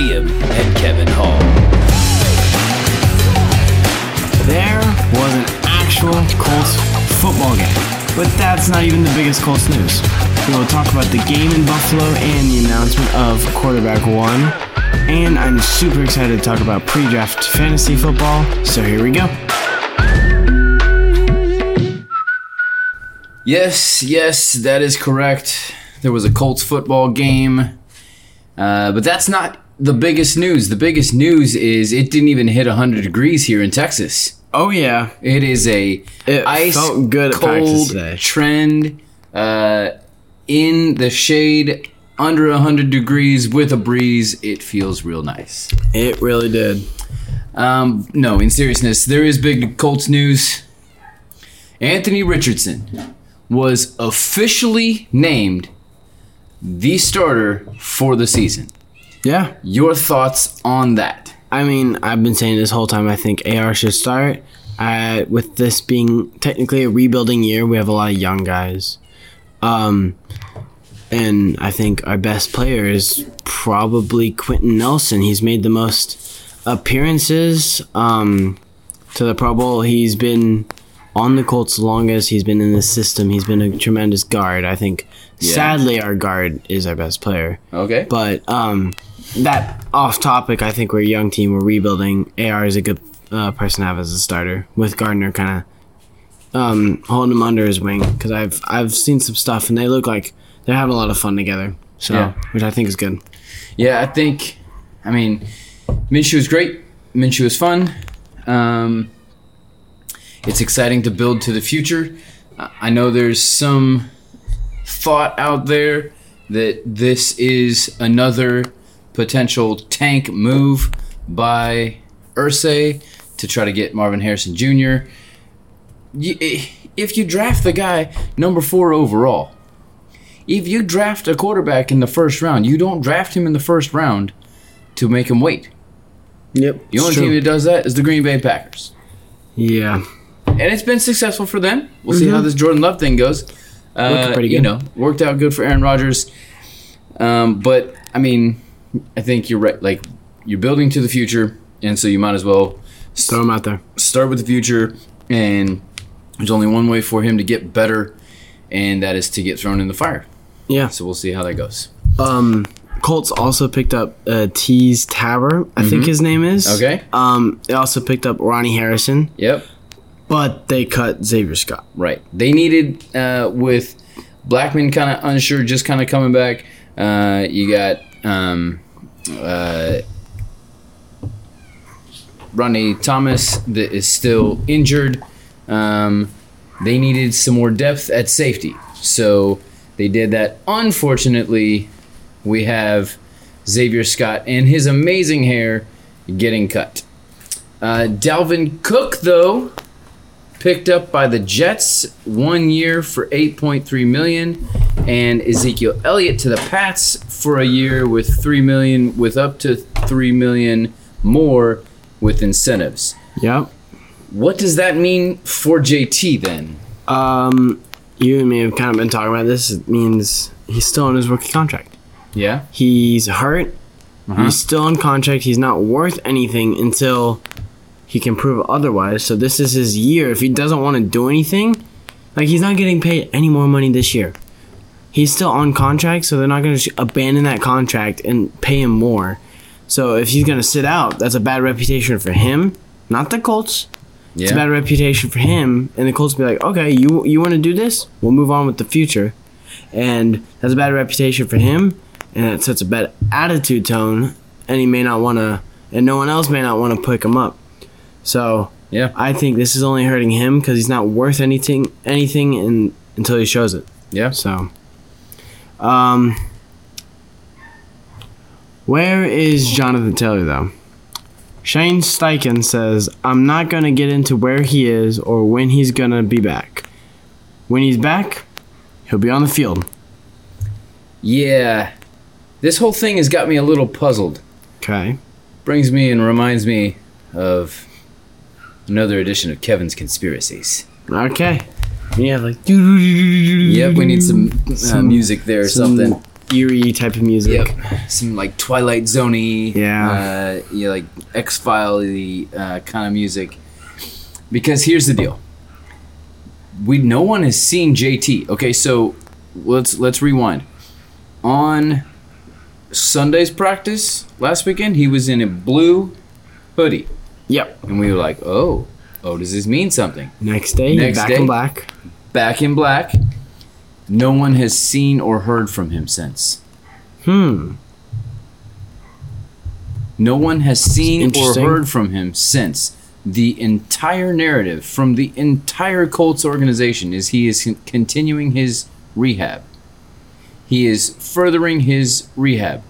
Liam and Kevin Hall. There was an actual Colts football game. But that's not even the biggest Colts news. We will talk about the game in Buffalo and the announcement of quarterback one. And I'm super excited to talk about pre draft fantasy football. So here we go. Yes, yes, that is correct. There was a Colts football game. Uh, but that's not the biggest news. The biggest news is it didn't even hit 100 degrees here in Texas. Oh, yeah. It is a It ice good cold trend uh, in the shade under 100 degrees with a breeze. It feels real nice. It really did. Um, no, in seriousness, there is big Colts news. Anthony Richardson was officially named the starter for the season. Yeah. Your thoughts on that? I mean, I've been saying this whole time I think AR should start. Uh, with this being technically a rebuilding year, we have a lot of young guys. Um, and I think our best player is probably Quenton Nelson. He's made the most appearances um, to the Pro Bowl. He's been on the Colts longest. He's been in the system. He's been a tremendous guard. I think, Yeah. sadly, our guard is our best player. Okay. But um, that off topic, I think we're a young team. We're rebuilding. AR is a good uh, person to have as a starter with Gardner kind of um, holding him under his wing because I've I've seen some stuff and they look like they're having a lot of fun together. So Yeah. which I think is good. Yeah, I think. I mean, Minshew is great. Minshew is fun. Um, it's exciting to build to the future. I know there's some thought out there that this is another potential tank move by Irsay to try to get Marvin Harrison Jr. You- If you draft the guy number four overall, if you draft a quarterback in the first round, you don't draft him in the first round to make him wait. Yep. The only team that does that is the Green Bay Packers. yeah. And it's been successful for them. We'll see how this Jordan Love thing goes. Uh, Mm-hmm. You know, worked out good for Aaron Rodgers. Um, but, I mean, I think you're right. Like, you're building to the future, and so you might as well Throw him out there. start with the future. And there's only one way for him to get better, and that is to get thrown in the fire. Yeah. So we'll see how that goes. Um, Colts also picked up uh, Teez Tabor, I think his name is. Mm-hmm. Okay. Um, they also picked up Ronnie Harrison, Yep. but they cut Xavier Scott. Right. They needed uh, with Blackmon kind of unsure, just kind of coming back. Uh, you got um, uh, Ronnie Thomas that is still injured. Um, they needed some more depth at safety, so they did that. Unfortunately, we have Xavier Scott and his amazing hair getting cut. Uh, Dalvin Cook, though, picked up by the Jets one year for 8.3 million and Ezekiel Elliott to the Pats for a year with 3 million with up to 3 million more with incentives. Yep. What does that mean for JT then? Um, you and me have kind of been talking about this. It means he's still on his rookie contract. Yeah. He's hurt. Uh-huh. He's still on contract. He's not worth anything until he can prove otherwise. So this is his year. If he doesn't want to do anything, like he's not getting paid any more money this year. He's still on contract, so they're not going to abandon that contract and pay him more. So if he's going to sit out, that's a bad reputation for him, not the Colts. It's a bad reputation for him, and the Colts be like, okay, you you want to do this? We'll move on with the future, and that's a bad reputation for him, and it sets a bad attitude tone, and he may not want to, and no one else may not want to pick him up. So Yeah. I think this is only hurting him because he's not worth anything anything in, until he shows it. Yeah. So, um, where is Jonathan Taylor though? Shane Steichen says, I'm not going to get into where he is or when he's going to be back. When he's back, he'll be on the field. Yeah. This whole thing has got me a little puzzled. Okay. Brings me and reminds me of another edition of Kevin's Conspiracies. Okay. Yeah, like. Yep, we need some, uh, Some- music there or some something. eerie type of music. Yep, some like Twilight Zoney, Yeah. uh, yeah, like X File uh, kind of music. Because here's the deal: we no one has seen JT. Okay, so let's let's rewind. On Sunday's practice last weekend, he was in a blue hoodie, Yep. and we were like, "Oh, oh, does this mean something?" Next day, Next back day. in black. Back in black. No one has seen or heard from him since. Hmm. No one has seen or heard from him since. The entire narrative from the entire Colts organization is he is con- continuing his rehab. He is furthering his rehab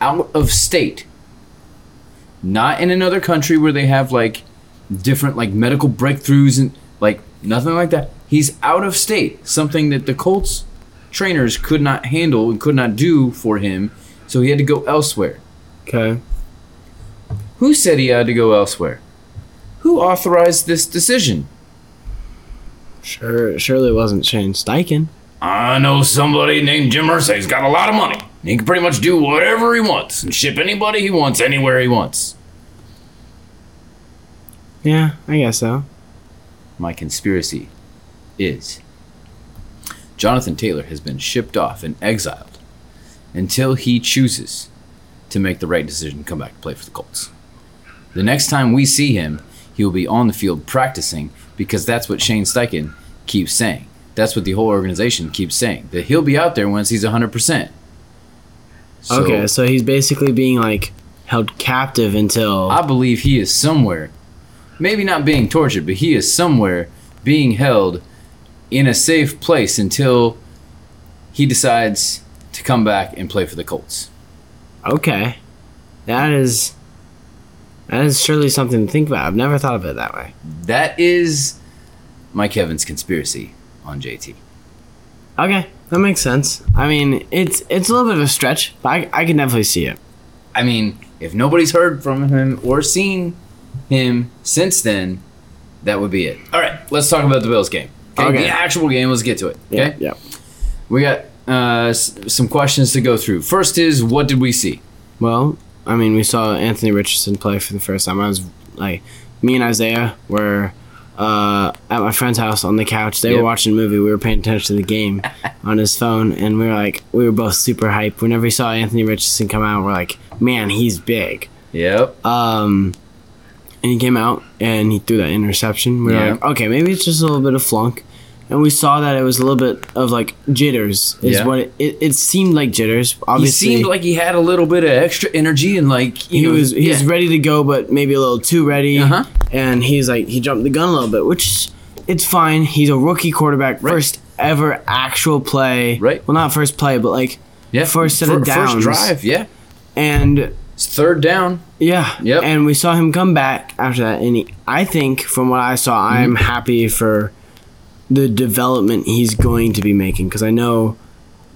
out of state. Not in another country where they have like different like medical breakthroughs and like nothing like that. He's out of state, something that the Colts trainers could not handle and could not do for him, so he had to go elsewhere. Okay. Who said he had to go elsewhere? Who authorized this decision? Sure. Surely it wasn't Shane Steichen. I know somebody named Jim Irsay. He's got a lot of money. He can pretty much do whatever he wants and ship anybody he wants anywhere he wants. Yeah, I guess so. My conspiracy is Jonathan Taylor has been shipped off and exiled until he chooses to make the right decision and come back to play for the Colts. The next time we see him, he will be on the field practicing because that's what Shane Steichen keeps saying. That's what the whole organization keeps saying. That he'll be out there once he's 100%. So okay, so he's basically being like held captive until. I believe he is somewhere, maybe not being tortured, but he is somewhere being held in a safe place until he decides to come back and play for the Colts. okay, that is. That is surely something to think about. I've never thought of it that way. That is my Kevin's conspiracy on JT. Okay, that makes sense. I mean, it's it's a little bit of a stretch, but I, I can definitely see it. I mean, if nobody's heard from him or seen him since then, that would be it. All right, let's talk about the Bills game. Okay, Okay. the actual game. Let's get to it. Okay, Yeah. we got uh, s- some questions to go through. First is, what did we see? Well, I mean, we saw Anthony Richardson play for the first time. I was like, me and Isaiah were uh, at my friend's house on the couch. They Yep. were watching a movie. We were paying attention to the game on his phone, and we were like, we were both super hyped. Whenever we saw Anthony Richardson come out, we're like, man, he's big. Yep. Um, and he came out and he threw that interception. We were Yeah. like, okay, maybe it's just a little bit of flunk. And we saw that it was a little bit of like jitters. Is Yeah. what it, it, it seemed like jitters. He seemed like he had a little bit of extra energy and like you he know, was he's yeah. ready to go, but maybe a little too ready. Uh-huh. And he's like he jumped the gun a little bit, which it's fine. He's a rookie quarterback, Right. first ever actual play. Right. Well, not first play, but like yeah. first set Fir- of downs. First drive, yeah. and It's third down. yeah. Yep. And we saw him come back after that, and he, I think from what I saw, I'm Mm-hmm. happy for the development he's going to be making because I know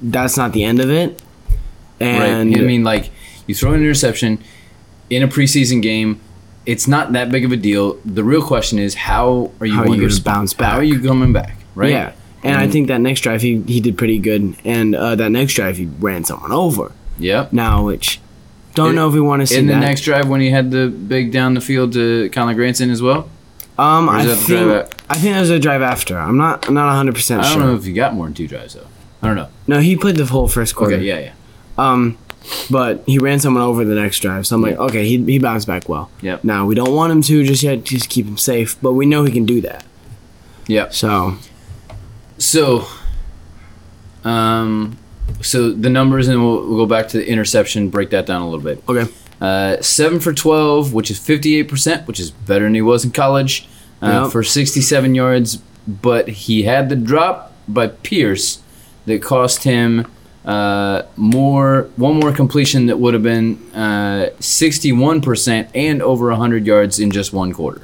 that's not the end of it. And right. I mean, like you throw an interception in a preseason game. It's not that big of a deal. The real question is, how are you How are going you to gonna respond? How are you coming back? Right. Yeah. And I think that next drive he, he did pretty good. And uh, that next drive he ran someone over. Yep. Now, which don't In- know if we want to see In the that. next drive, when he had the big down the field to Kylen Granson as well. um, I is that the think I think that was a drive after. I'm not I'm not 100 percent sure. I don't sure. know if he got more than two drives though. I don't know. No, he played the whole first quarter. Okay. Yeah. Yeah. Um, but he ran someone over the next drive. So I'm like, okay, he he bounced back well. Yep. Now we don't want him to just yet, just keep him safe. But we know he can do that. Yep. So So, um, so the numbers, and we'll, we'll go back to the interception. Break that down a little bit. okay, Uh, seven for twelve, which is fifty-eight percent, which is better than he was in college, uh, Yep. for sixty-seven yards. But he had the drop by Pierce that cost him uh, more one more completion that would have been uh, 61% and over 100 yards in just one quarter.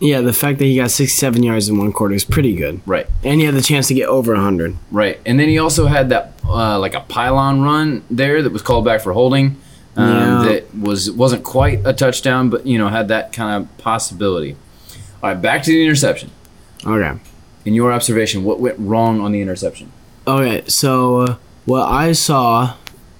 Yeah, the fact that he got 67 yards in one quarter is pretty good. Right. And he had the chance to get over 100. Right, and then he also had that uh, like a pylon run there that was called back for holding. Um, Yeah. That was wasn't quite a touchdown, but you know had that kind of possibility. All right, back to the interception. Okay. In your observation, what went wrong on the interception? Okay, so uh, what I saw,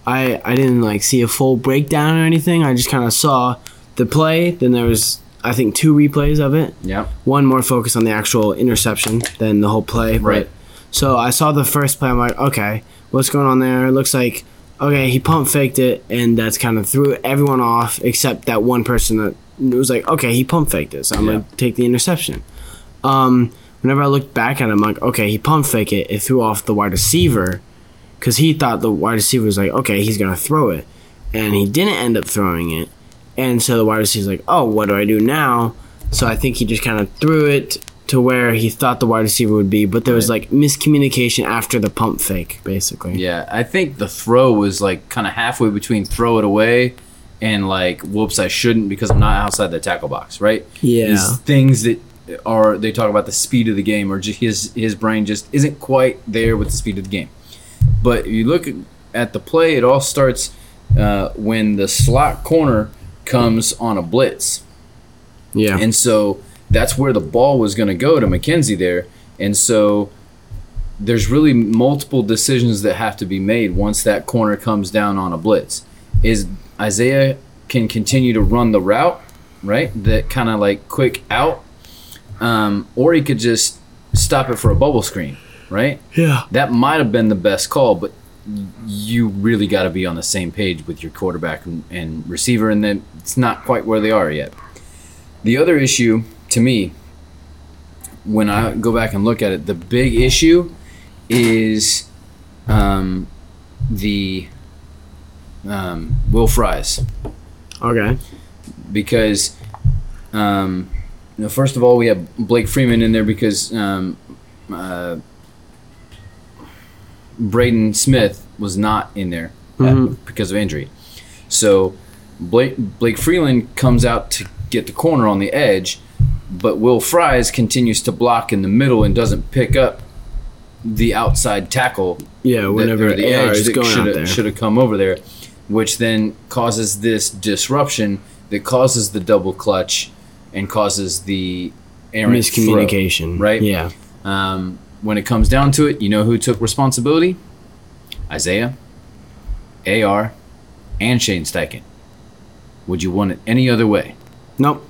I I didn't like see a full breakdown or anything. I just kind of saw the play. Then there was I think two replays of it. Yeah, One more focused on the actual interception than the whole play. but- Right. So I saw the first play. I'm like, okay, what's going on there? It looks like okay, he pump faked it, and that's kind of threw everyone off except that one person that was like, okay, he pump faked it, so I'm Yeah. gonna take the interception. Um, whenever I looked back at him, I'm like, okay, he pump faked it. It threw off the wide receiver because he thought the wide receiver was like, okay, he's gonna throw it, and he didn't end up throwing it. And so the wide receiver's like, oh, what do I do now? So I think he just kind of threw it to where he thought the wide receiver would be, but there was like miscommunication after the pump fake, basically. yeah. I think the throw was like kind of halfway between throw it away and like whoops, I shouldn't because I'm not outside the tackle box. Right? Yeah. These things that are they talk about the speed of the game or just his his brain just isn't quite there with the speed of the game. But if you look at the play, it all starts uh, when the slot corner comes on a blitz. Yeah. And so that's where the ball was going to go to McKenzie there. And so there's really multiple decisions that have to be made once that corner comes down on a blitz. Is Isaiah can continue to run the route, right? That kind of like quick out, um, or he could just stop it for a bubble screen, right? yeah. That might have been the best call, but you really got to be on the same page with your quarterback and, and receiver, and then it's not quite where they are yet. The other issue to me, when I go back and look at it, the big issue is um, the um, Will Fries Okay. because um, you know, first of all, we have Blake Freeman in there because um, uh, Braden Smith was not in there uh, Mhm. because of injury. So Blake Blake Freeland comes out to get the corner on the edge, but Will Fries continues to block in the middle and doesn't pick up the outside tackle Yeah. that- Whenever or the AR edge that should have should have come over there, which then causes this disruption that causes the double clutch and causes the errant throw, Miscommunication. right? Yeah. Um, when it comes down to it, you know who took responsibility? Isaiah, AR, and Shane Steichen. Would you want it any other way? Nope.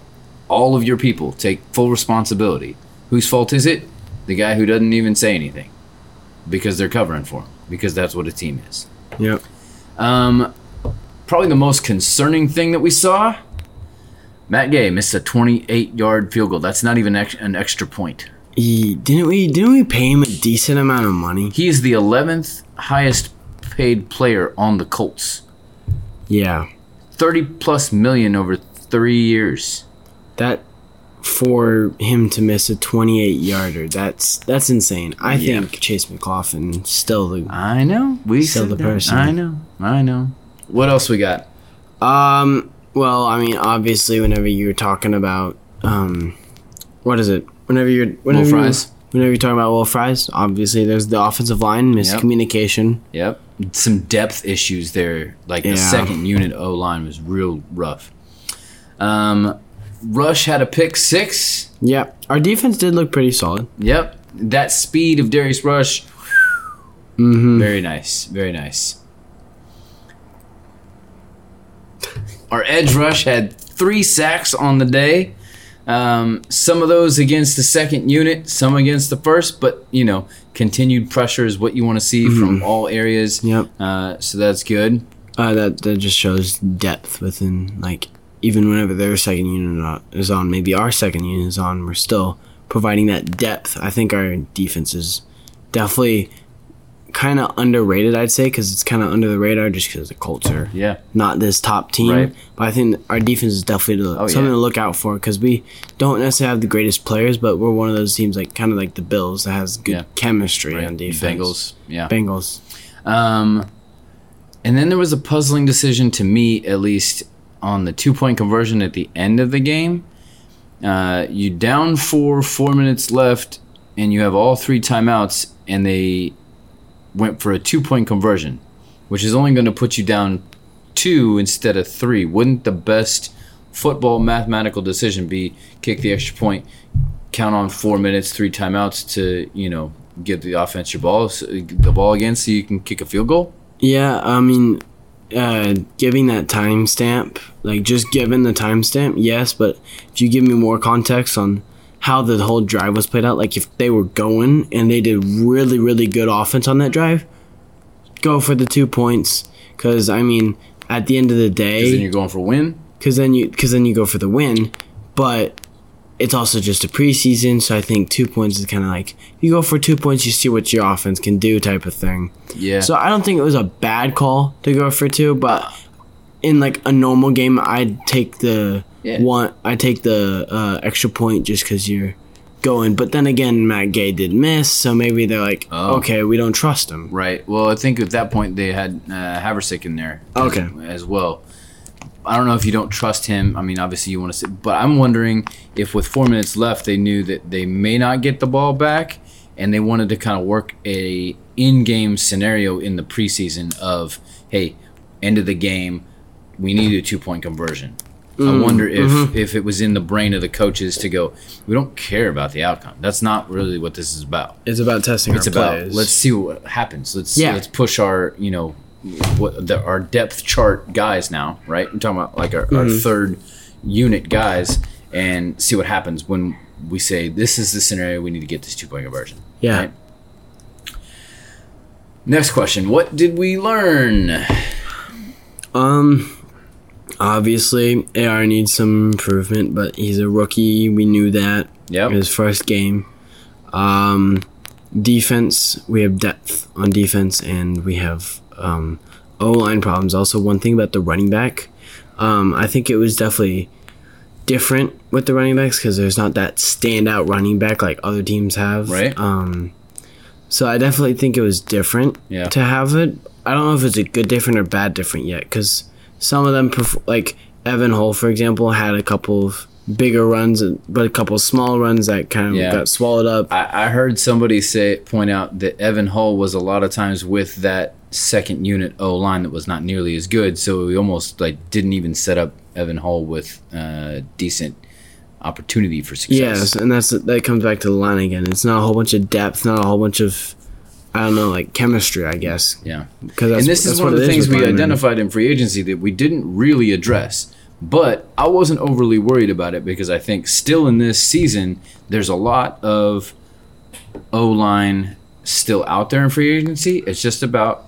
All of your people take full responsibility. Whose fault is it? The guy who doesn't even say anything because they're covering for him because that's what a team is. Yep. Um, probably the most concerning thing that we saw. Matt Gay missed a 28-yard field goal. That's not even ex- an extra point. He, didn't we? Didn't we pay him a decent amount of money? He is the 11th highest paid player on the Colts. Yeah. 30 plus million over three years. That for him to miss a 28 yarder, that's that's insane. I Yeah. think Chase McLaughlin still the I know. We Still the that. person. I know. I know. What else we got? Um. Well, I mean, obviously, whenever you're talking about um, what is it? Whenever you're whenever Fries? whenever you're talking about Will Fries, obviously there's the offensive line miscommunication. Yep. Some depth issues there. Like the Yeah. second unit O line was real rough. Um, Rush had a pick six. Yep. Our defense did look pretty solid. Yep. That speed of Darius Rush. Mm-hmm. Very nice. Very nice. Our edge rush had three sacks on the day. Um, some of those against the second unit, some against the first, but you know, continued pressure is what you want to see from all areas. Yep. Uh, so that's good. Uh, that that just shows depth within like even whenever their second unit is on, maybe our second unit is on, we're still providing that depth. I think our defense is definitely kind of underrated. I'd say because it's kind of under the radar just because the Colts are Yeah. not this top team. Right. But I think our defense is definitely Oh, something yeah. to look out for because we don't necessarily have the greatest players, but we're one of those teams like kind of like the Bills that has good Yeah. chemistry Right. on defense. Bengals. Yeah. Bengals. Um, and then there was a puzzling decision to me, at least on the two point conversion at the end of the game. Uh, you down four, four minutes left, and you have all three timeouts, and they went for a two point conversion, which is only going to put you down two instead of three. Wouldn't the best football mathematical decision be kick the extra point, count on four minutes, three timeouts to you know give the offense your ball, the ball again, so you can kick a field goal? Yeah, I mean, uh, giving that timestamp, like just given the timestamp, yes, but if you give me more context on how the whole drive was played out, like if they were going and they did really, really good offense on that drive, go for the two points. Because I mean, at the end of the day, then you're going for win. Because then you, because then you go for the win, but it's also just a preseason, so I think two points is kind of like you go for two points, you see what your offense can do, type of thing. Yeah. So I don't think it was a bad call to go for two, but in like a normal game, I'd take the Yeah. one. I take the uh, extra point just because you're going. But then again, Matt Gay did miss, so maybe they're like, Oh. okay, we don't trust him. Right. Well, I think at that point they had uh, Haversick in there. as- Okay. As, well. I don't know if you don't trust him. I mean, obviously you want to see, but I'm wondering if with four minutes left, they knew that they may not get the ball back, and they wanted to kind of work a in-game scenario in the preseason of, hey, end of the game, we need a two-point conversion. I wonder if if it was in the brain of the coaches to go, we don't care about the outcome. That's not really what this is about It's about testing. it's our about plays. let's see what happens. Let's Yeah. let's push our you know what the, our depth chart guys now, right? We're talking about like our, our Mm-hmm. third unit guys and see what happens when we say this is the scenario we need to get this two point conversion. Yeah. right? Next question: What did we learn? Um, obviously, AR needs some improvement, but he's a rookie. We knew that. Yep. His first game. Um, defense, we have depth on defense, and we have um, O line problems. Also, one thing about the running back, um, I think it was definitely different with the running backs because there's not that standout running back like other teams have. Right. Um, so I definitely think it was different Yeah. to have it. I don't know if it's a good different or bad different yet because some of them, perf- like Evan Hull, for example, had a couple of bigger runs, but a couple of small runs that kind of Yeah. got swallowed up. I, I heard somebody say point out that Evan Hull was a lot of times with that second unit O line that was not nearly as good, so we almost like didn't even set up Evan Hull with uh, decent opportunity for success. Yes, and that's that comes back to the line again. It's not a whole bunch of depth, not a whole bunch of I don't know, like chemistry, I guess. Yeah. Because and this is one of the things we identified in free agency that we didn't really address. But I wasn't overly worried about it because I think still in this season, there's a lot of O line still out there in free agency. It's just about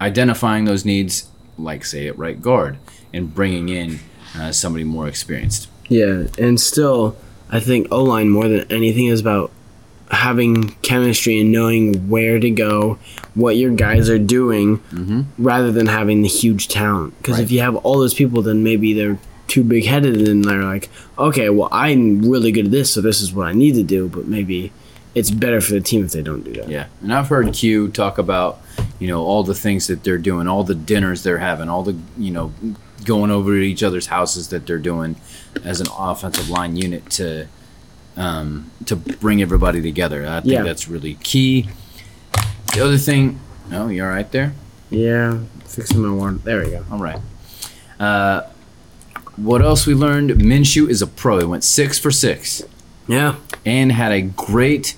identifying those needs, like, say, at right guard, and bringing in uh, somebody more experienced. Yeah, and still, I think O line more than anything is about having chemistry and knowing where to go, what your guys are doing, mm-hmm. rather than having the huge talent. Because Right. if you have all those people, then maybe they're too big headed and they're like, okay, well, I'm really good at this, so this is what I need to do. But maybe it's better for the team if they don't do that. Yeah, and I've heard Q talk about, you know, all the things that they're doing, all the dinners they're having, all the, you know, going over to each other's houses that they're doing as an offensive line unit to, um, to bring everybody together. I think Yeah. that's really key. The other thing, oh, you all right there? Yeah, fixing my water. There we go. All right. Uh, what else we learned? Minshew is a pro. He went six for six. Yeah. and had a great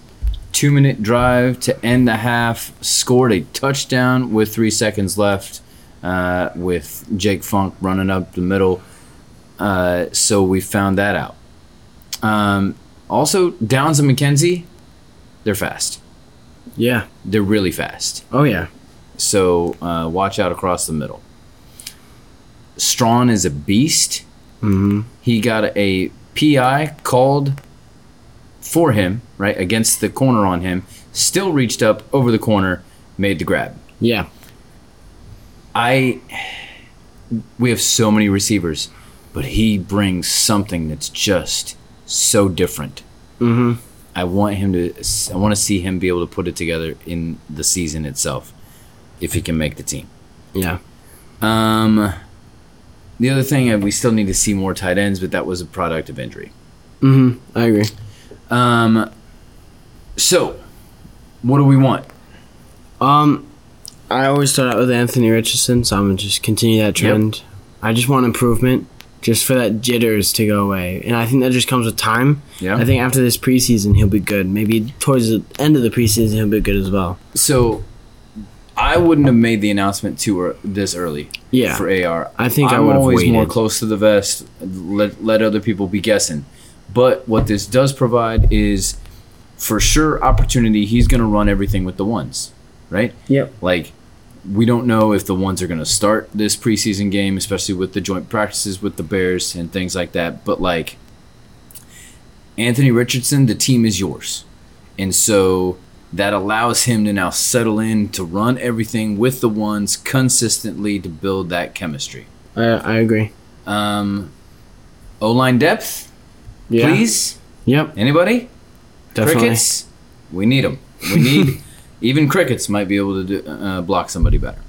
two minute drive to end the half. Scored a touchdown with three seconds left, uh, with Jake Funk running up the middle. Uh, so we found that out. Um, also, Downs and McKenzie, they're fast. Yeah. They're really fast. Oh, yeah. So uh, watch out across the middle. Strawn is a beast. Mm-hmm. He got a PI called for him, right, against the corner on him, still reached up over the corner, made the grab. Yeah. I we have so many receivers, but he brings something that's just so different. hmm I want him to I want to see him be able to put it together in the season itself. if he can make the team. Yeah. Um, the other thing, uh, we still need to see more tight ends, but that was a product of injury. Mm-hmm. I agree. Um, so what do we want? Um, I always start out with Anthony Richardson, so I'm gonna just continue that trend. I just want improvement, just for that jitters to go away, and I think that just comes with time. Yeah. I think after this preseason, he'll be good. Maybe towards the end of the preseason, he'll be good as well. So I wouldn't have made the announcement too this early. Yeah. For AR, I think I I'm would have always more close to the vest. Let let other people be guessing. But what this does provide is, for sure, opportunity. He's going to run everything with the ones, right? Yep. Like, we don't know if the ones are going to start this preseason game, especially with the joint practices with the Bears and things like that. But like, Anthony Richardson, the team is yours, and so that allows him to now settle in to run everything with the ones consistently to build that chemistry. I I agree. Um, O line depth, Yeah. please. Yep. Anybody? Definitely. Crickets, we need them. We need even crickets might be able to do, uh, block somebody better.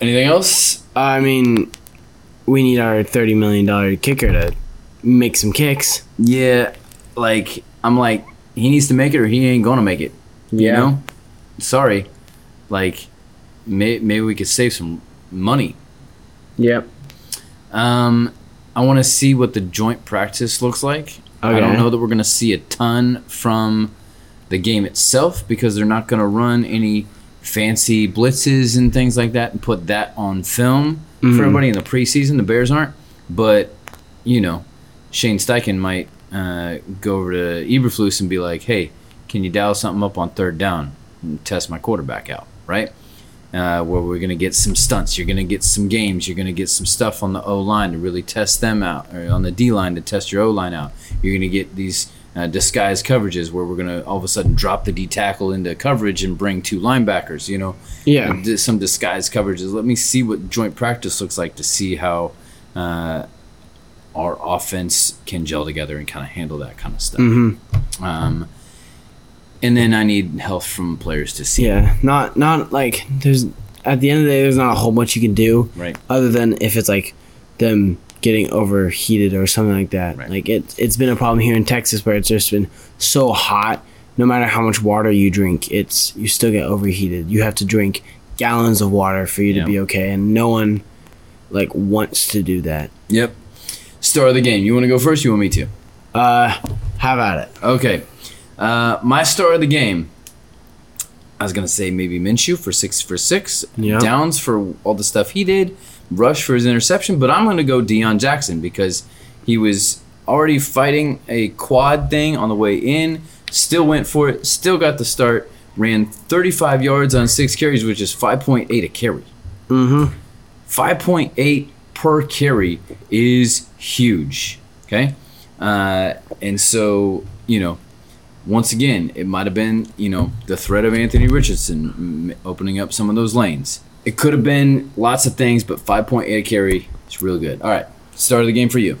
Anything else? I mean, we need our thirty million dollar kicker to make some kicks. Yeah, like I'm like he needs to make it or he ain't gonna make it. You know, sorry. Like may, maybe we could save some money. Yep. Um, I want to see what the joint practice looks like. I don't know that we're going to see a ton from the game itself because they're not going to run any fancy blitzes and things like that and put that on film Mhm. for everybody in the preseason. The Bears aren't, but you know, Shane Steichen might uh, go over to Eberflus and be like, "Hey, can you dial something up on third down and test my quarterback out?" Right? uh, where we're going to get some stunts. You're going to get some games. You're going to get some stuff on the O line to really test them out, or on the D line to test your O line out. You're going to get these uh, disguised coverages where we're going to all of a sudden drop the D tackle into coverage and bring two linebackers. You know, Yeah. Some disguised coverages. Let me see what joint practice looks like to see how. Uh, our offense can gel together and kind of handle that kind of stuff. Mm-hmm. Um, and then I need help from players to see. Yeah. Not not like there's at the end of the day, there's not a whole much you can do. Right. other than if it's like them getting overheated or something like that. Right. Like it, it's been a problem here in Texas where it's just been so hot. No matter how much water you drink, it's you still get overheated. You have to drink gallons of water for you Yeah. to be okay, and no one like wants to do that. Yep. Star of the game. You want to go first? You want me to? Uh, how about it. Okay. Uh, my star of the game. I was gonna say maybe Minshew for six for six. Yeah. Downs for all the stuff he did. Rush for his interception, but I'm gonna go Deon Jackson because he was already fighting a quad thing on the way in. Still went for it. Still got the start. Ran 35 yards on six carries, which is 5.8 a carry. Mm-hmm. 5.8 per carry is huge. Okay. Uh, and so, you know, once again, it might have been, you know, the threat of Anthony Richardson opening up some of those lanes. It could have been lots of things, but 5.8 carry is real good. All right. Start of the game for you.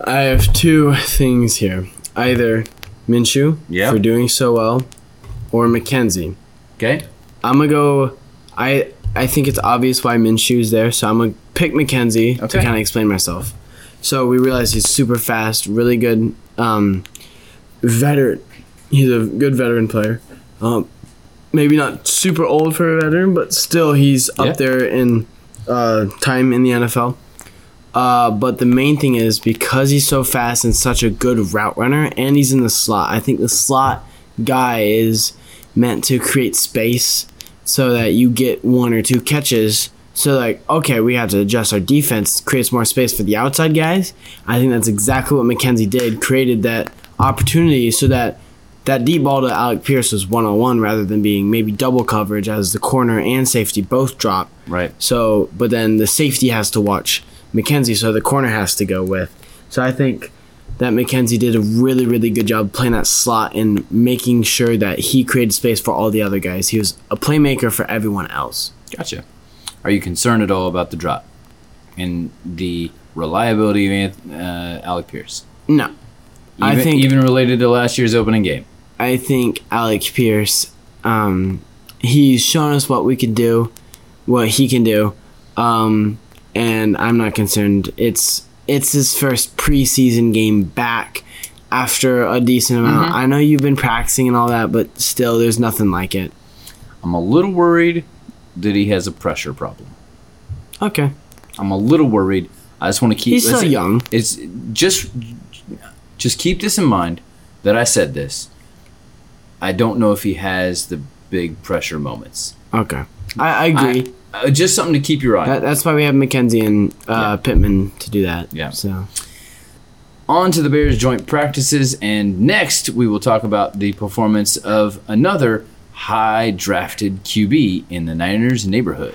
I have two things here. Either Minshew Yeah. for doing so well, or McKenzie. Okay. I'm gonna go. I I think it's obvious why Minshew's there, so I'm gonna pick McKenzie to kind of explain myself. So we realize he's super fast, really good um, veteran. He's a good veteran player. Um, maybe not super old for a veteran, but still he's Yeah. up there in uh, time in the NFL. Uh, but the main thing is because he's so fast and such a good route runner, and he's in the slot. I think the slot guy is meant to create space so that you get one or two catches. So like, okay, we have to adjust our defense, creates more space for the outside guys. I think that's exactly what McKenzie did, created that opportunity so that that deep ball to Alec Pierce was one on one rather than being maybe double coverage as the corner and safety both drop. Right. So, but then the safety has to watch McKenzie, so the corner has to go with. So I think that McKenzie did a really, really good job playing that slot and making sure that he created space for all the other guys. He was a playmaker for everyone else. Gotcha. Are you concerned at all about the drop and the reliability of uh, Alec Pierce? No, Even, I think even related to last year's opening game. I think Alec Pierce um, he's shown us what we can do, what he can do, um, and I'm not concerned. It's it's his first preseason game back after a decent amount. I know you've been practicing and all that, but still, there's nothing like it. I'm a little worried that he has a pressure problem. Okay, I'm a little worried. I just want to keep. he's still listen, young. It's just just keep this in mind that I said this. I don't know if he has the big pressure moments. Okay, I, I agree. Uh, just something to keep your eye. on. that, that's why we have McKenzie and uh, Pittman to do that. Yeah. So On to the Bears joint practices, and next we will talk about the performance of another high drafted QB in the Niners neighborhood.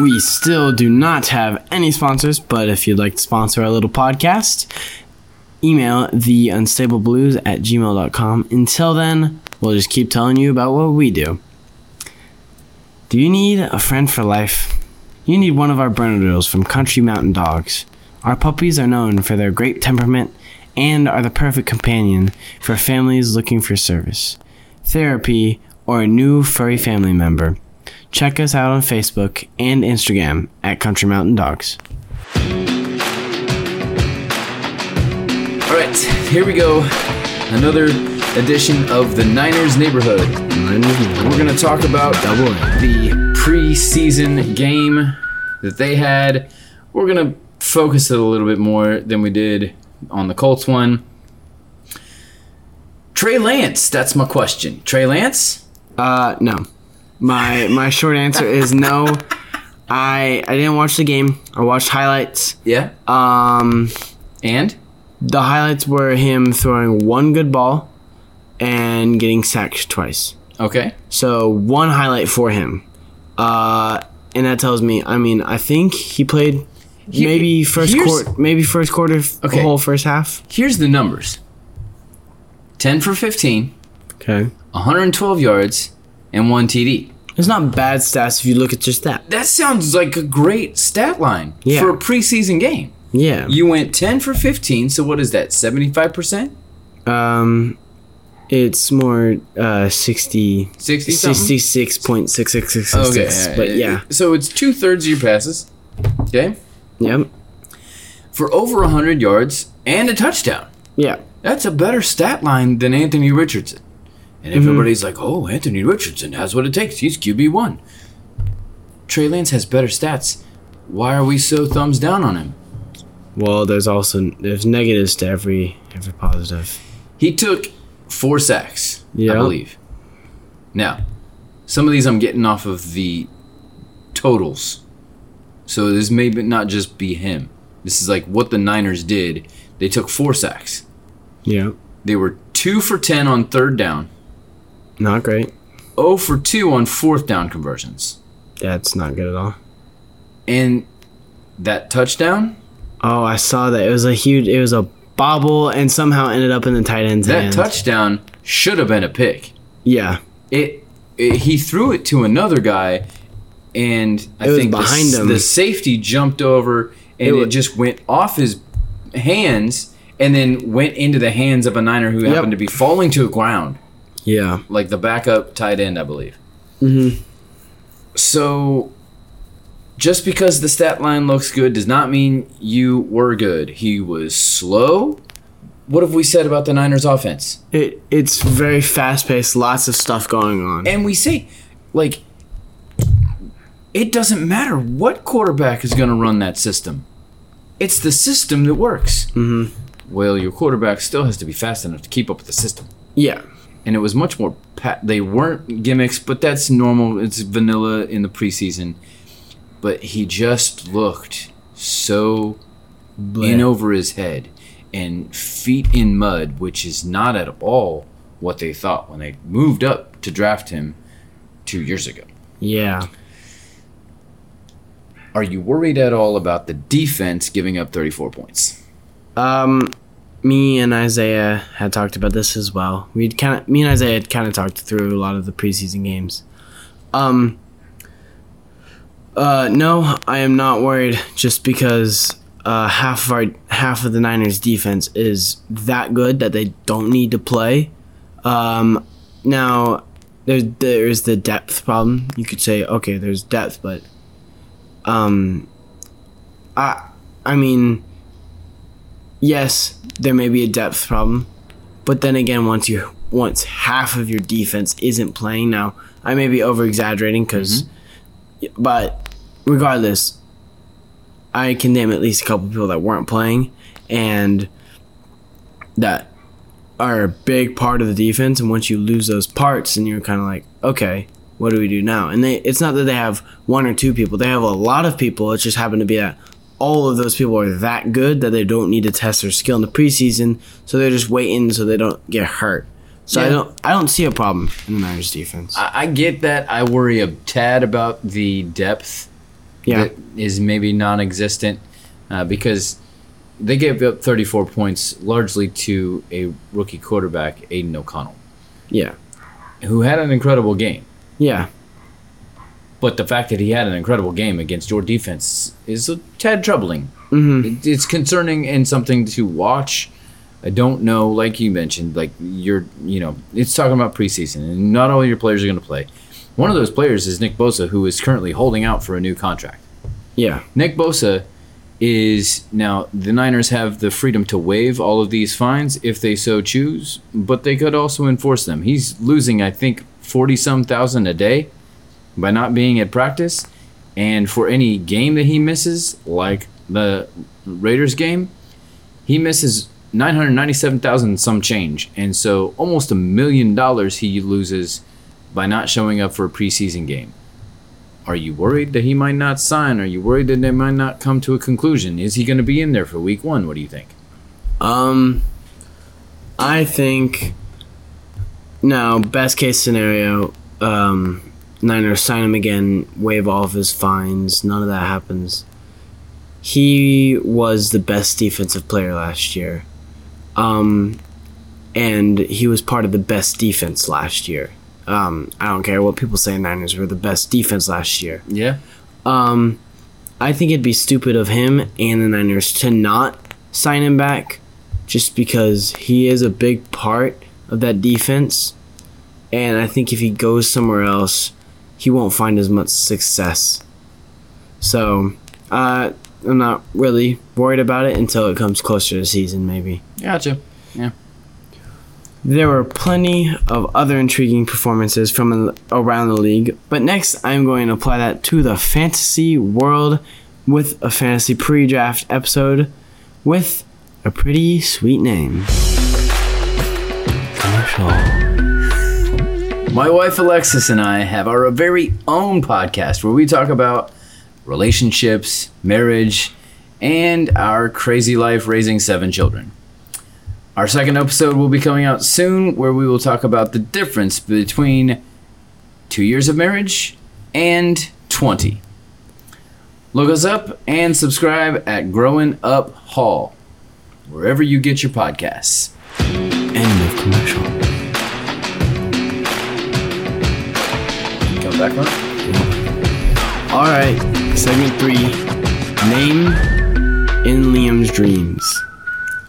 We still do not have any sponsors, but if you'd like to sponsor our little podcast, email the unstable blues at gmail.com. Until then, we'll just keep telling you about what we do. Do you need a friend for life? You need one of our Bernedoodles from Country Mountain Dogs. Our puppies are known for their great temperament and are the perfect companion for families looking for service, therapy, or a new furry family member. Check us out on Facebook and Instagram at Country Mountain Dogs. Here we go. Another edition of the Niners neighborhood. We're going to talk about Double the preseason game that they had. We're going to focus it a little bit more than we did on the Colts one. Trey Lance, that's my question. Trey Lance? Uh, no. My my short answer is no. I I didn't watch the game. I watched highlights. Yeah. Um, And? The highlights were him throwing one good ball and getting sacked twice. Okay. So one highlight for him. Uh, and that tells me. I mean, I think he played He- maybe first quarter, maybe first quarter, Okay. whole first half. Here's the numbers 10 for 15, Okay. 112 yards, and one TD. It's not bad stats if you look at just that. That sounds like a great stat line Yeah. for a preseason game. Yeah. You went 10 for 15, so what is that, 75%? Um, it's more uh 60, 60 66.6666. Okay. But yeah. So it's two thirds of your passes. Okay. Yep. For over 100 yards and a touchdown. Yeah. That's a better stat line than Anthony Richardson. And Mm-hmm. everybody's like, oh, Anthony Richardson has what it takes. He's QB1. Trey Lance has better stats. Why are we so thumbs down on him? Well, there's also there's negatives to every every positive. He took four sacks, I believe. Now, some of these I'm getting off of the totals. So this may not just be him. This is like what the Niners did. They took four sacks. Yeah. They were two for 10 on third down, Not great. Oh for 2 on fourth down conversions. That's not good at all. And that touchdown, Oh, I saw that. It was a huge. It was a bobble, and somehow ended up in the tight end's that hands. touchdown should have been a pick. Yeah. it, it he threw it to another guy and I think the, behind s- him. the safety jumped over and It it, just went off his hands and then went into the hands of a Niner who happened to be falling to the ground Yeah. like the backup tight end I believe. Mhm. So just because the stat line looks good does not mean you were good. He was slow. What have we said about the Niners offense? It it's very fast paced. Lots of stuff going on. And we say, like, it doesn't matter what quarterback is going to run that system. It's the system that works. Mm-hmm. Well, your quarterback still has to be fast enough to keep up with the system. yeah. And it was much more. Pa- they weren't gimmicks, but that's normal. It's vanilla in the preseason. But he just looked so in over his head and feet in mud, which is not at all what they thought when they moved up to draft him two years ago. Yeah. Are you worried at all about the defense giving up 34 points? Um, me and Isaiah had talked about this as well. We'd kind of, me and Isaiah had kind of talked through a lot of the preseason games. Um, uh, no, I am not worried just because uh, half of our half of the Niners defense is that good that they don't need to play Um, now there's there's the depth problem. You could say okay, there's depth, but um, I I mean, yes, there may be a depth problem, but then again, once you once half of your defense isn't playing now, I may be over exaggerating because, but regardless, I can name at least a couple people that weren't playing and that are a big part of the defense. And once you lose those parts, and you're kind of like, okay, what do we do now? And they, it's not that they have one or two people; they have a lot of people. It just happened to be that all of those people are that good that they don't need to test their skill in the preseason, so they're just waiting so they don't get hurt. So I don't, I don't see a problem in the Niners defense. I, I get that. I worry a tad about the depth yeah, that is maybe non-existent uh, because they gave up 34 points largely to a rookie quarterback, Aidan O'Connell, yeah, who had an incredible game. yeah, But the fact that he had an incredible game against your defense is a tad troubling. hmm It's concerning and something to watch. I don't know, like you mentioned, like you're, you know, it's talking about preseason, and not all your players are going to play. One of those players is Nick Bosa, who is currently holding out for a new contract. yeah, Nick Bosa is now the Niners have the freedom to waive all of these fines if they so choose, but they could also enforce them. He's losing, I think, forty some thousand a day by not being at practice, and for any game that he misses, like the Raiders game, he misses nine hundred ninety-seven thousand some change, and so almost a million dollars he loses by not showing up for a preseason game. Are you worried that he might not sign? Are you worried that they might not come to a conclusion? Is he going to be in there for week one? What do you think? Um, I think now best case scenario, um, Niners sign him again, waive all of his fines. None of that happens. He was the best defensive player last year, um, and he was part of the best defense last year. Um, I don't care what people say. Niners were the best defense last year. Yeah. Um, I think it'd be stupid of him and the Niners to not sign him back, just because he is a big part of that defense. And I think if he goes somewhere else, he won't find as much success. So, uh, I'm not really worried about it until it comes closer to season, maybe. Gotcha. Yeah. There were plenty of other intriguing performances from around the league, but next I'm going to apply that to the fantasy world with a fantasy pre draft episode with a pretty sweet name. Commercial. My wife Alexis and I have our very own podcast where we talk about relationships, marriage, and our crazy life raising seven children. Our second episode will be coming out soon where we will talk about the difference between two years of marriage and 20. Look us up and subscribe at Growing Up Hall, wherever you get your podcasts. End of commercial. Come back on. Alright, segment three Name in Liam's Dreams.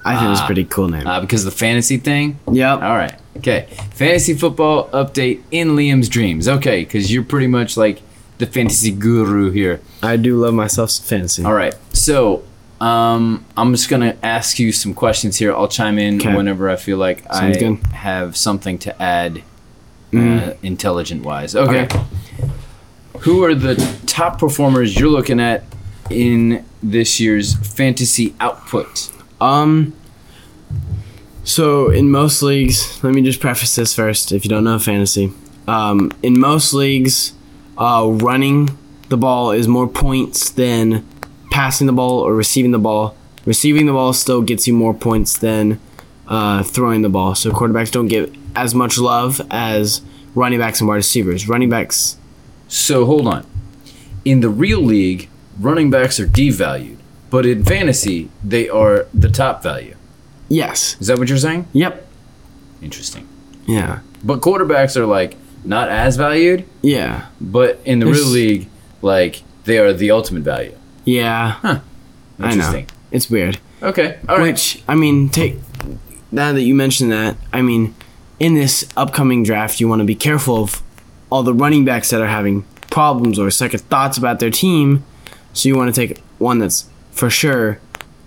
I think it was a Ah. pretty cool name. Uh, because of the fantasy thing, yep. All right. Okay. Fantasy football update in Liam's dreams. Okay, because you're pretty much like the fantasy guru here. I do love myself some fantasy. All right. So, um, I'm just gonna ask you some questions here. I'll chime in Okay. whenever I feel like Sounds I good. have something to add, uh, Mm. intelligent wise. Okay. Okay. Who are the top performers you're looking at in this year's fantasy output? Um. So in most leagues, let me just preface this first. If you don't know fantasy, um, in most leagues, uh, running the ball is more points than passing the ball or receiving the ball. Receiving the ball still gets you more points than uh, throwing the ball. So quarterbacks don't get as much love as running backs and wide receivers. Running backs, So hold on. In the real league, running backs are devalued, but in fantasy, they are the top value. yes, Is that what you're saying? yep, Interesting. yeah, But quarterbacks are like not as valued, yeah, but in the real league, like they are the ultimate value. yeah. I know. Interesting. It's weird. Okay. All right. Which I mean, take now that you mentioned that, I mean, in this upcoming draft, you want to be careful of all the running backs that are having problems or second thoughts about their team. So you want to take one that's for sure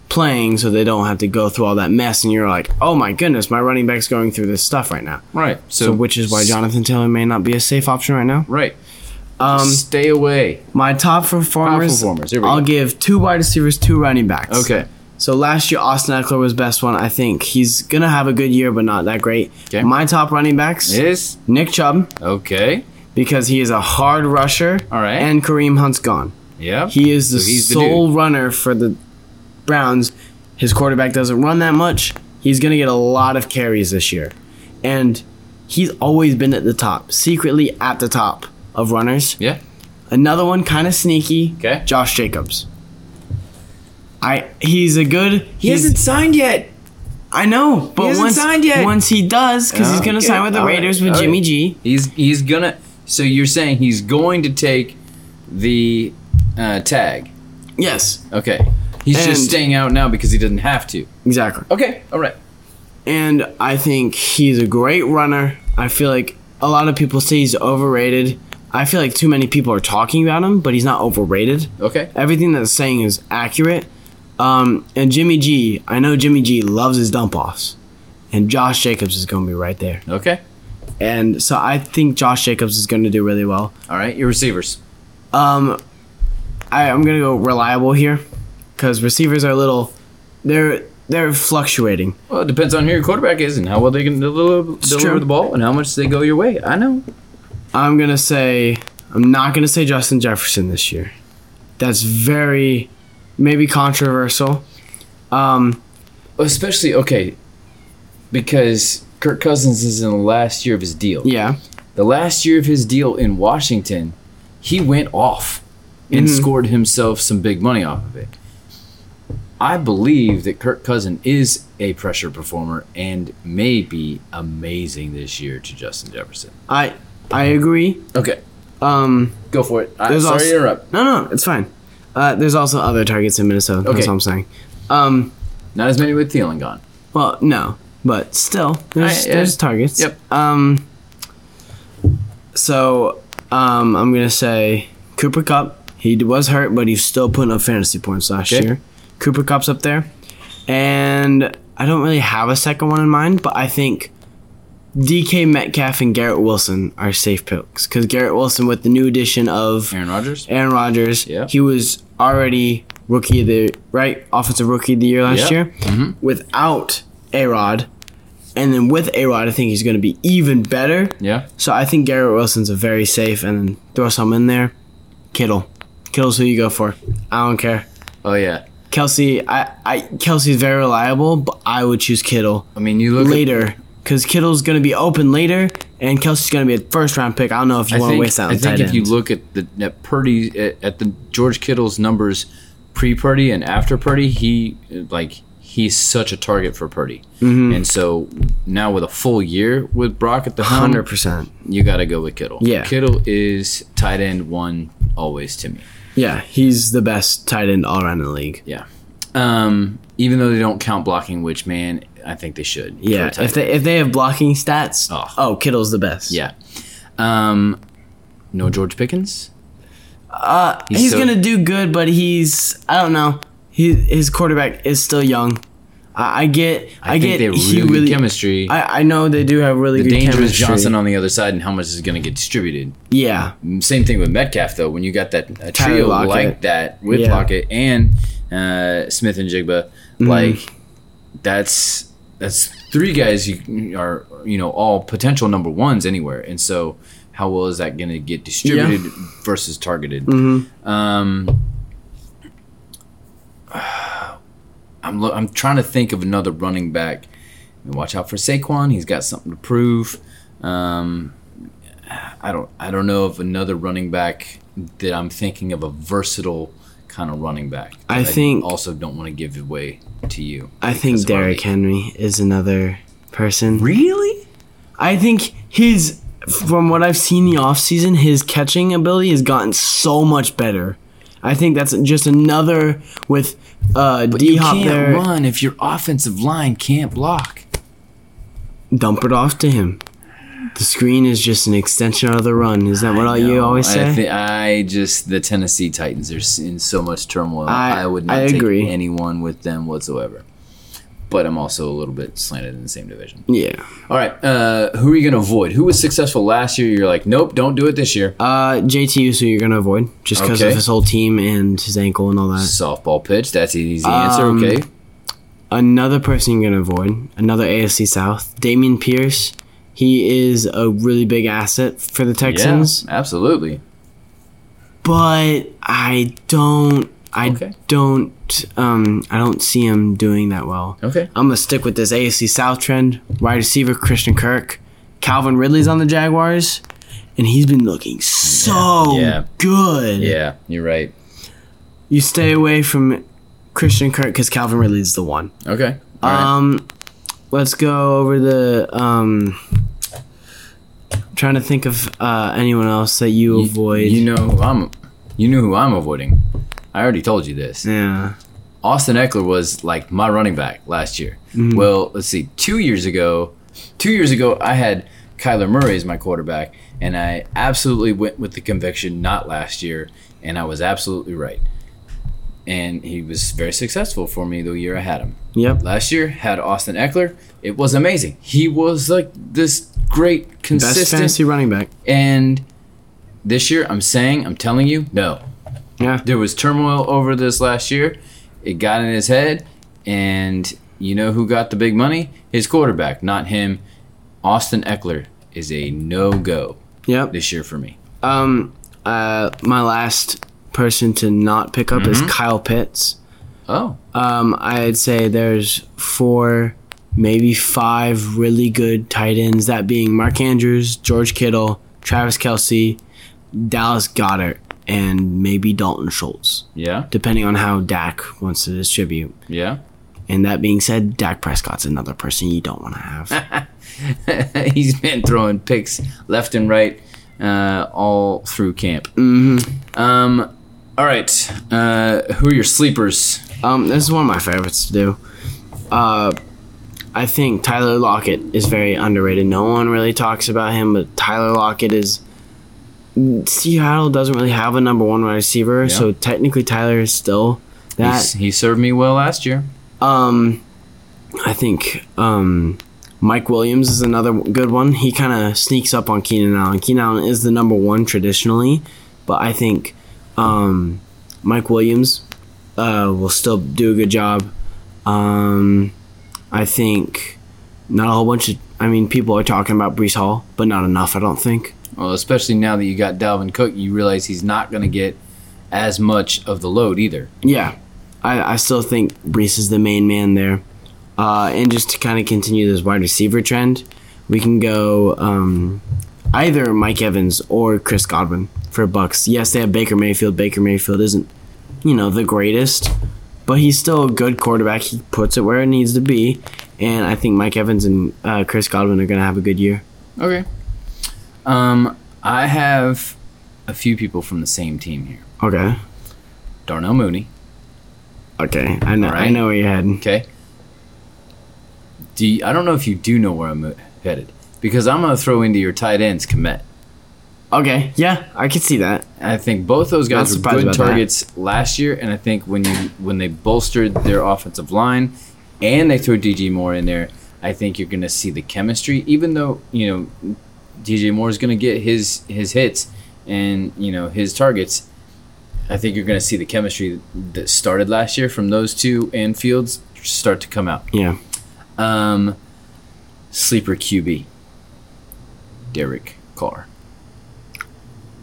playing so they don't have to go through all that mess and you're like, "Oh my goodness, my running back's going through this stuff right now." Right. So, which is why Jonathan Taylor may not be a safe option right now. Right. Um, Stay away. my top performers, Top performers, I'll go. give two wide receivers, two running backs. Okay. So last year, Austin Ekeler was best one. I think he's gonna have a good year, but not that great. Okay. My top running backs: Is Nick Chubb okay. Because he is a hard rusher. All right. And Kareem Hunt's gone. Yeah. He is the So he's the sole dude. runner for the Browns. His quarterback doesn't run that much. He's gonna get a lot of carries this year, and he's always been at the top, secretly at the top of runners. Yeah. Another one, kind of sneaky. Okay. Josh Jacobs. I he's a good. He hasn't signed yet. I know, but hasn't once signed yet. once he does, because he's oh, gonna Okay, sign with the all right, Raiders with all right. Jimmy G. He's he's gonna. So you're saying he's going to take the uh, tag? Yes, Okay. He's And- just staying out now because he doesn't have to. exactly. Okay. All right. And I think he's a great runner. I feel like a lot of people say he's overrated. I feel like too many people are talking about him, but he's not overrated. Okay. Everything that's saying is accurate. Um, and Jimmy G, I know Jimmy G loves his dump offs, and Josh Jacobs is going to be right there. Okay. And so I think Josh Jacobs is going to do really well. All right. Your receivers. Um, I, I'm gonna go reliable here, because receivers are a little, they're they're fluctuating. Well, it depends on who your quarterback is and how well they can deliver, deliver the ball and how much they go your way. I know. I'm gonna say I'm not gonna say Justin Jefferson this year. That's very maybe controversial. Um, Especially okay, because Kirk Cousins is in the last year of his deal. yeah, The last year of his deal in Washington, he went off and Mhm. scored himself some big money off of it. I believe that Kirk Cousin is a pressure performer and may be amazing this year to Justin Jefferson. I I agree. Okay, Um, go for it. There's sorry also- to interrupt. no, no, it's fine. Uh, there's also other targets in Minnesota. That's Okay. what I'm saying. Um, Not as many with Thielen gone. well, no, but still, there's I- there's targets. Yep. Um. So, um, I'm gonna say Cooper Kupp. He was hurt, but he's still putting up fantasy points last Okay. year. Cooper Kupp's up there, and I don't really have a second one in mind, but I think DK Metcalf and Garrett Wilson are safe picks because Garrett Wilson, with the new addition of Aaron Rodgers. Aaron Rodgers, Yeah. he was already rookie of the right offensive rookie of the year last Yeah. year. Without A Rod, and then with A Rod, I think he's going to be even better. Yeah. So I think Garrett Wilson's a very safe, and then throw some in there. Kittle, Kittle's who you go for. I don't care. Oh yeah. Kelce, I, I Kelce's very reliable, but I would choose Kittle I mean, you look. Later because Kittle's going to be open later, and Kelce's going to be a first round pick. I don't know if you want to waste that on I think if you look at the at Purdy at, at the George Kittle's numbers pre Purdy and after Purdy, he like he's such a target for Purdy. Mm-hmm. And so now with a full year with Brock at the helm, Hundred percent. you got to go with Kittle. Yeah. Kittle is tight end one always to me. Yeah, he's the best tight end all around the league. Yeah. Um, even though they don't count blocking, which man, I think they should. Yeah, if they if they have blocking stats, Oh. oh, Kittle's the best. Yeah. Um, no George Pickens. uh, He's he's, so- gonna do good, but he's I don't know. He his quarterback is still young. I, I get I, I, think get they have he really, really. chemistry. I, I know they do have really the good danger is. Johnson on the other side and how much is going to get distributed. Yeah, Same thing with Metcalf though. When you got that a trio like that with Yeah. Lockett and uh, Smith-Njigba, Mm-hmm. like that's that's three guys you are you know all potential number ones anywhere. And so how well is that going to get distributed versus targeted? Mm-hmm. Um, I'm lo- I'm trying to think of another running back. I mean, watch out for Saquon. He's got something to prove. Um, I don't I don't know of another running back that I'm thinking of a versatile kind of running back. I think- also don't want to give away to you. I think Derrick. Henry is another person. Really? I think his from what I've seen the offseason, his catching ability has gotten so much better. I think that's just another with uh, But D you can't there. run if your offensive line can't block. Dump it off to him. The screen is just an extension of the run. Is that what I you know. always say? I, thi- I just the Tennessee Titans are in so much turmoil. I- I, would not I take agree. anyone with them whatsoever. But I'm also a little bit slanted in the same division. yeah. All right, uh, who are you going to avoid? Who was successful last year? You're like, nope, don't do it this year. Uh, JT Uso you're gonna avoid just because Okay. of his whole team and his ankle and all that. Softball pitch. That's an easy answer. Um, Okay. Another person you're gonna avoid, another AFC South, Dameon Pierce. He is a really big asset for the Texans, Yeah, absolutely. but I don't, I Okay. don't, um, I don't see him doing that well. Okay. I'm gonna stick with this AFC South trend. Wide receiver Christian Kirk, Calvin Ridley's on the Jaguars, and he's been looking so Yeah. good. Yeah, you're right. You stay away from Christian Kirk because Calvin Ridley's the one. Okay. All right. Um, let's go over the um. Trying to think of uh, anyone else that you, You- avoid. You know I'm. You knew who I'm avoiding. I already told you this. yeah. Austin Ekeler was like my running back last year. Mm-hmm. Well, let's see. Two years ago, two years ago, I had Kyler Murray as my quarterback, and I absolutely went with the conviction not last year, and I was absolutely right. And he was very successful for me the year I had him. Yep. Last year had Austin Ekeler. It was amazing. He was like this great, Best consistent, fantasy running back. and this year, I'm saying, I'm telling you, no. Yeah. There was turmoil over this last year. It got in his head, and you know who got the big money? His quarterback, not him. Austin Ekeler is a no go Yep. this year for me. Um. Uh. My last person to not pick up is Kyle Pitts. Oh, Um. I'd say there's four, maybe five really good tight ends. That being Mark Andrews, George Kittle, Travis Kelce, Dallas Goedert, and maybe Dalton Schultz. yeah, depending on how Dak wants to distribute. yeah. And that being said, Dak Prescott's another person you don't want to have. He's been throwing picks left and right uh, all through camp. Mm-hmm. Um, all right. Uh, who are your sleepers? um, this is one of my favorites to do. Uh, I think Tyler Lockett is very underrated. No one really talks about him, but Tyler Lockett is. Seattle doesn't really have a number one wide receiver, so technically Tyler is still that. He's- he served me well last year. Um, I think um, Mike Williams is another good one. He kind of sneaks up on Keenan Allen. Keenan Allen is the number one traditionally, but I think um, Mike Williams uh, will still do a good job. Um, I think not a whole bunch of. I mean, people are talking about Breece Hall, but not enough. I don't think. Well, especially now that you got Dalvin Cook, you realize he's not going to get as much of the load either. Yeah, I, I still think Breece is the main man there. Uh, and just to kind of continue this wide receiver trend, we can go um, either Mike Evans or Chris Godwin for Bucks. Yes, they have Baker Mayfield. Baker Mayfield isn't, you know, the greatest, but he's still a good quarterback. He puts it where it needs to be, and I think Mike Evans and uh, Chris Godwin are going to have a good year. Okay. Um, I have a few people from the same team here. Okay. Darnell Mooney. Okay. I know. I know where you're heading. Okay. Do you, I don't know if you do know where I'm uh, headed because I'm going to throw into your tight ends Kmet. Okay. Yeah, I can see that. I think both those guys were good about that. targets last year, and I think when you when they bolstered their offensive line and they throw DJ Moore in there, I think you're going to see the chemistry. Even though you know DJ Moore is going to get his his hits and you know his targets, I think you're going to see the chemistry that started last year from those two and Fields start to come out. Yeah. Um, sleeper QB, Derek Carr.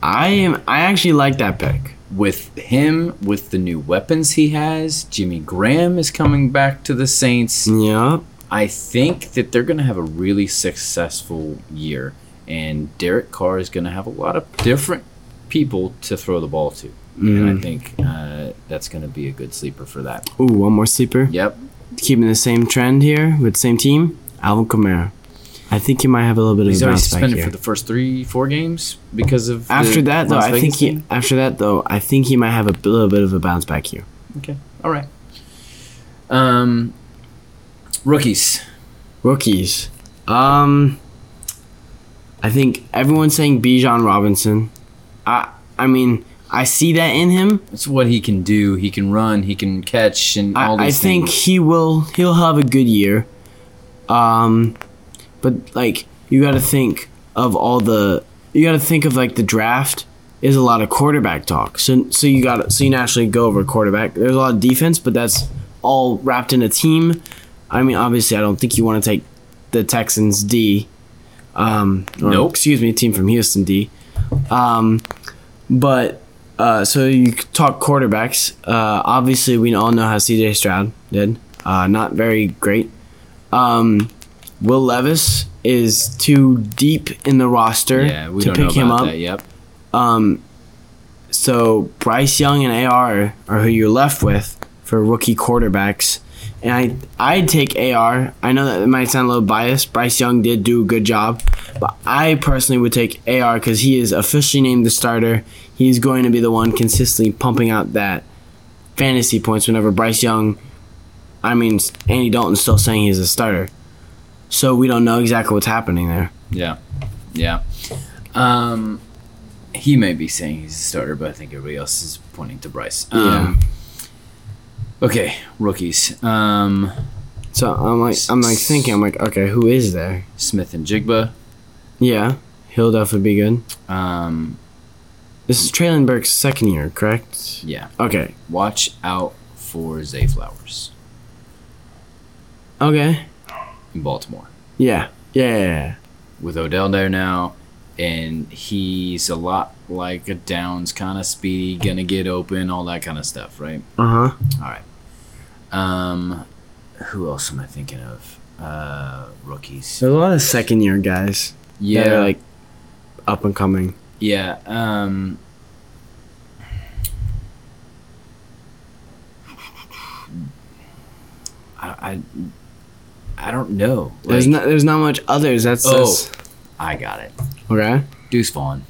I am. I actually like that pick. with him, with the new weapons he has, Jimmy Graham is coming back to the Saints. Yeah. I think that they're going to have a really successful year, and Derek Carr is going to have a lot of different people to throw the ball to. And I think uh, that's going to be a good sleeper for that. Ooh, one more sleeper. Yep. Keeping the same trend here with same team, Alvin Kamara. I think he might have a little bit of He's a already bounce back suspended for the first three, four games because of the after that, though, I think he. thing? After that, though, I think he might have a little bit of a bounce back here. Okay. All right. Um, rookies. Rookies. Um, I think everyone's saying Bijan Robinson. I I mean I see that in him. It's what he can do. He can run. He can catch, and all I, I these think things. he will. He'll have a good year. Um, but like you got to think of all the. You got to think of like the draft is a lot of quarterback talk. So so you got so you naturally go over quarterback. There's a lot of defense, but that's all wrapped in a team. I mean, obviously, I don't think you want to take the Texans D. Um, or, Nope. Excuse me, team from Houston D. Um, but uh, so you talk quarterbacks. Uh, obviously, we all know how C.J. Stroud did. Uh, not very great. Um, Will Levis is too deep in the roster yeah, we to pick him up. that. Yep. Um, so Bryce Young and AR are who you're left with for rookie quarterbacks. And I I'd take AR. I know that it might sound a little biased. Bryce Young did do a good job, but I personally would take AR because he is officially named the starter. He's going to be the one consistently pumping out that fantasy points whenever Bryce Young. I mean, Andy Dalton's still saying he's a starter, so we don't know exactly what's happening there. Yeah. Yeah. Um, he may be saying he's a starter, but I think everybody else is pointing to Bryce. Um, Okay, rookies. Um, So I'm like, I'm like thinking, I'm like, okay, who is there? Smith-Njigba. Yeah, he'll definitely be good. Um, This is Trailenberg's second year, correct? yeah. Okay. Watch out for Zay Flowers Okay. in Baltimore Yeah. Yeah. yeah, yeah. with Odell there now, and he's a lot like a Downs kind of speedy, gonna get open, all that kind of stuff, right? Uh huh. All right. Um, who else am I thinking of? Uh, rookies. There's a lot of second year guys. Yeah, That are like up and coming. yeah. Um, I, I, I don't know. There's not. There's not much others. That's. Oh. that's- I got it. okay. Deuce Vaughn.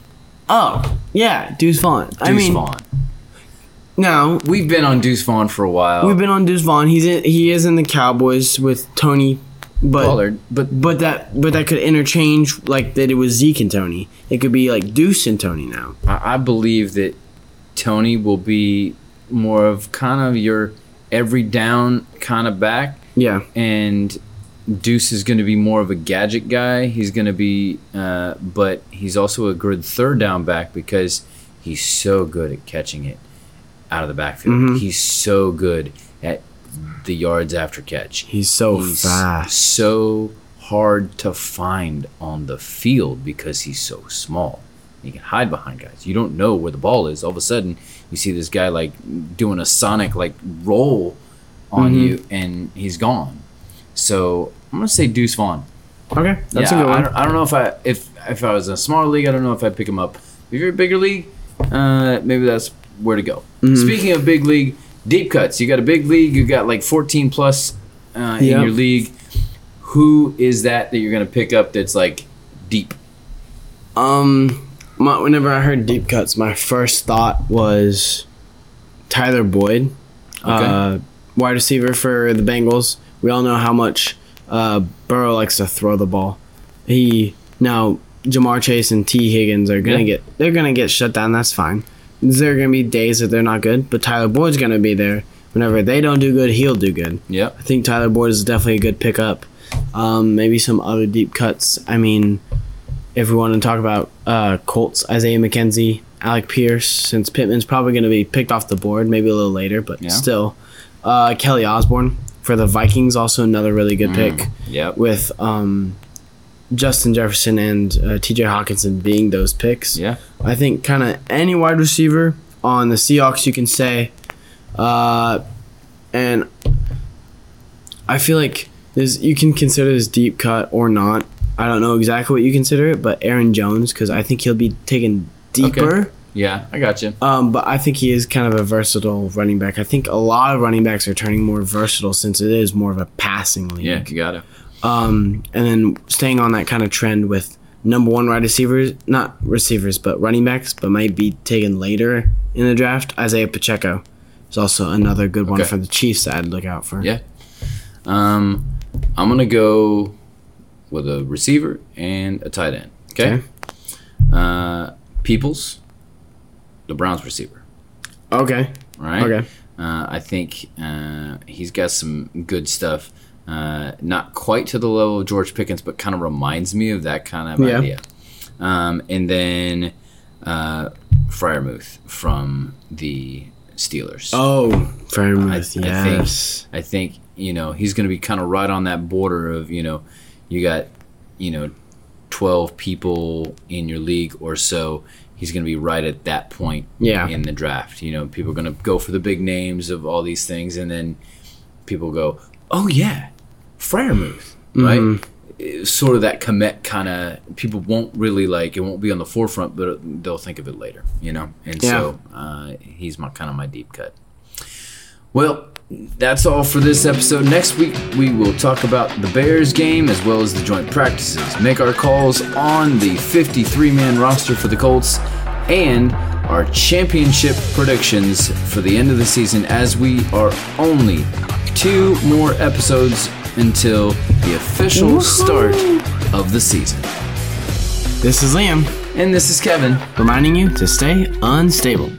Oh yeah, Deuce Vaughn. Deuce I mean, Vaughn. Now We've been on Deuce Vaughn for a while. we've been on Deuce Vaughn. He's in, he is in the Cowboys with Tony, but Pollard, but but that but that could interchange like that. It was Zeke and Tony. It could be like Deuce and Tony now. I, I believe that Tony will be more of kind of your every down kind of back, Yeah. and Deuce is going to be more of a gadget guy. He's going to be, uh, but he's also a good third down back because he's so good at catching it out of the backfield. Mhm. He's so good at the yards after catch. He's so he's fast. so hard to find on the field because he's so small. He can hide behind guys. You don't know where the ball is. All of a sudden, you see this guy like doing a sonic like roll on Mhm. you, and he's gone. So I'm gonna say Deuce Vaughn. Okay, that's yeah, a good I don't, I don't know if I if if I was in a smaller league, I don't know if I'd pick him up. If you're a bigger league, uh, maybe that's where to go. Mhm. Speaking of big league, deep cuts. You got a big league. You got like 14 plus uh, in Yep. your league. Who is that that you're gonna pick up? That's like deep. Um, my, whenever I heard deep cuts, my first thought was Tyler Boyd, uh, wide receiver for the Bengals. We all know how much uh, Burrow likes to throw the ball. He now Ja'Marr Chase and Tee Higgins are gonna Yeah. get they're gonna get shut down. That's fine. There are gonna be days that they're not good, but Tyler Boyd's gonna be there. Whenever they don't do good, he'll do good. Yep. I think Tyler Boyd is definitely a good pickup. Um, maybe some other deep cuts. I mean, if we want to talk about uh, Colts, Isaiah McKenzie, Alec Pierce, since Pittman's probably going to be picked off the board, maybe a little later, but Yeah. still. Uh, Kelly Osborne for the Vikings, also another really good pick Yep. with um, Justin Jefferson and uh, TJ Hockenson being those picks. Yeah. I think kind of any wide receiver on the Seahawks you can say. Uh, and I feel like this you can consider this deep cut or not. I don't know exactly what you consider it, but Aaron Jones because I think he'll be taken deeper. Yeah, I got you. Um, but I think he is kind of a versatile running back. I think a lot of running backs are turning more versatile since it is more of a passing league. Yeah, you got it. Um, and then staying on that kind of trend with number one wide receivers, not receivers, but running backs, but might be taken later in the draft. Isaiah Pacheco is also another good one Okay. for the Chiefs that I'd look out for. Yeah. Um, I'm gonna go with a receiver and a tight end. Okay. Okay. Uh, Peoples, the Browns receiver. Okay. Right. Okay. Uh, I think uh, he's got some good stuff. Uh, not quite to the level of George Pickens, but kind of reminds me of that kind of Yeah. idea. Um, and then uh, Freiermuth from the Steelers. Oh, I, Freiermuth. I Yes. think I think you know he's going to be kind of right on that border of you know you got you know twelve people in your league or so. He's going to be right at that point Yeah. in the draft. You know, people are going to go for the big names of all these things, and then people go, "Oh yeah, Freiermuth," right? Mhm. It's Sort of that commit kind of people won't really like it won't be on the forefront, but they'll think of it later, you know. And so uh, he's my kind of my deep cut. Well, that's all for this episode. Next week, we will talk about the Bears game as well as the joint practices, make our calls on the 53 man roster for the Colts, and our championship predictions for the end of the season as we are only two more episodes until the official start of the season. This is Liam And this is Kevin. reminding you to stay unstable.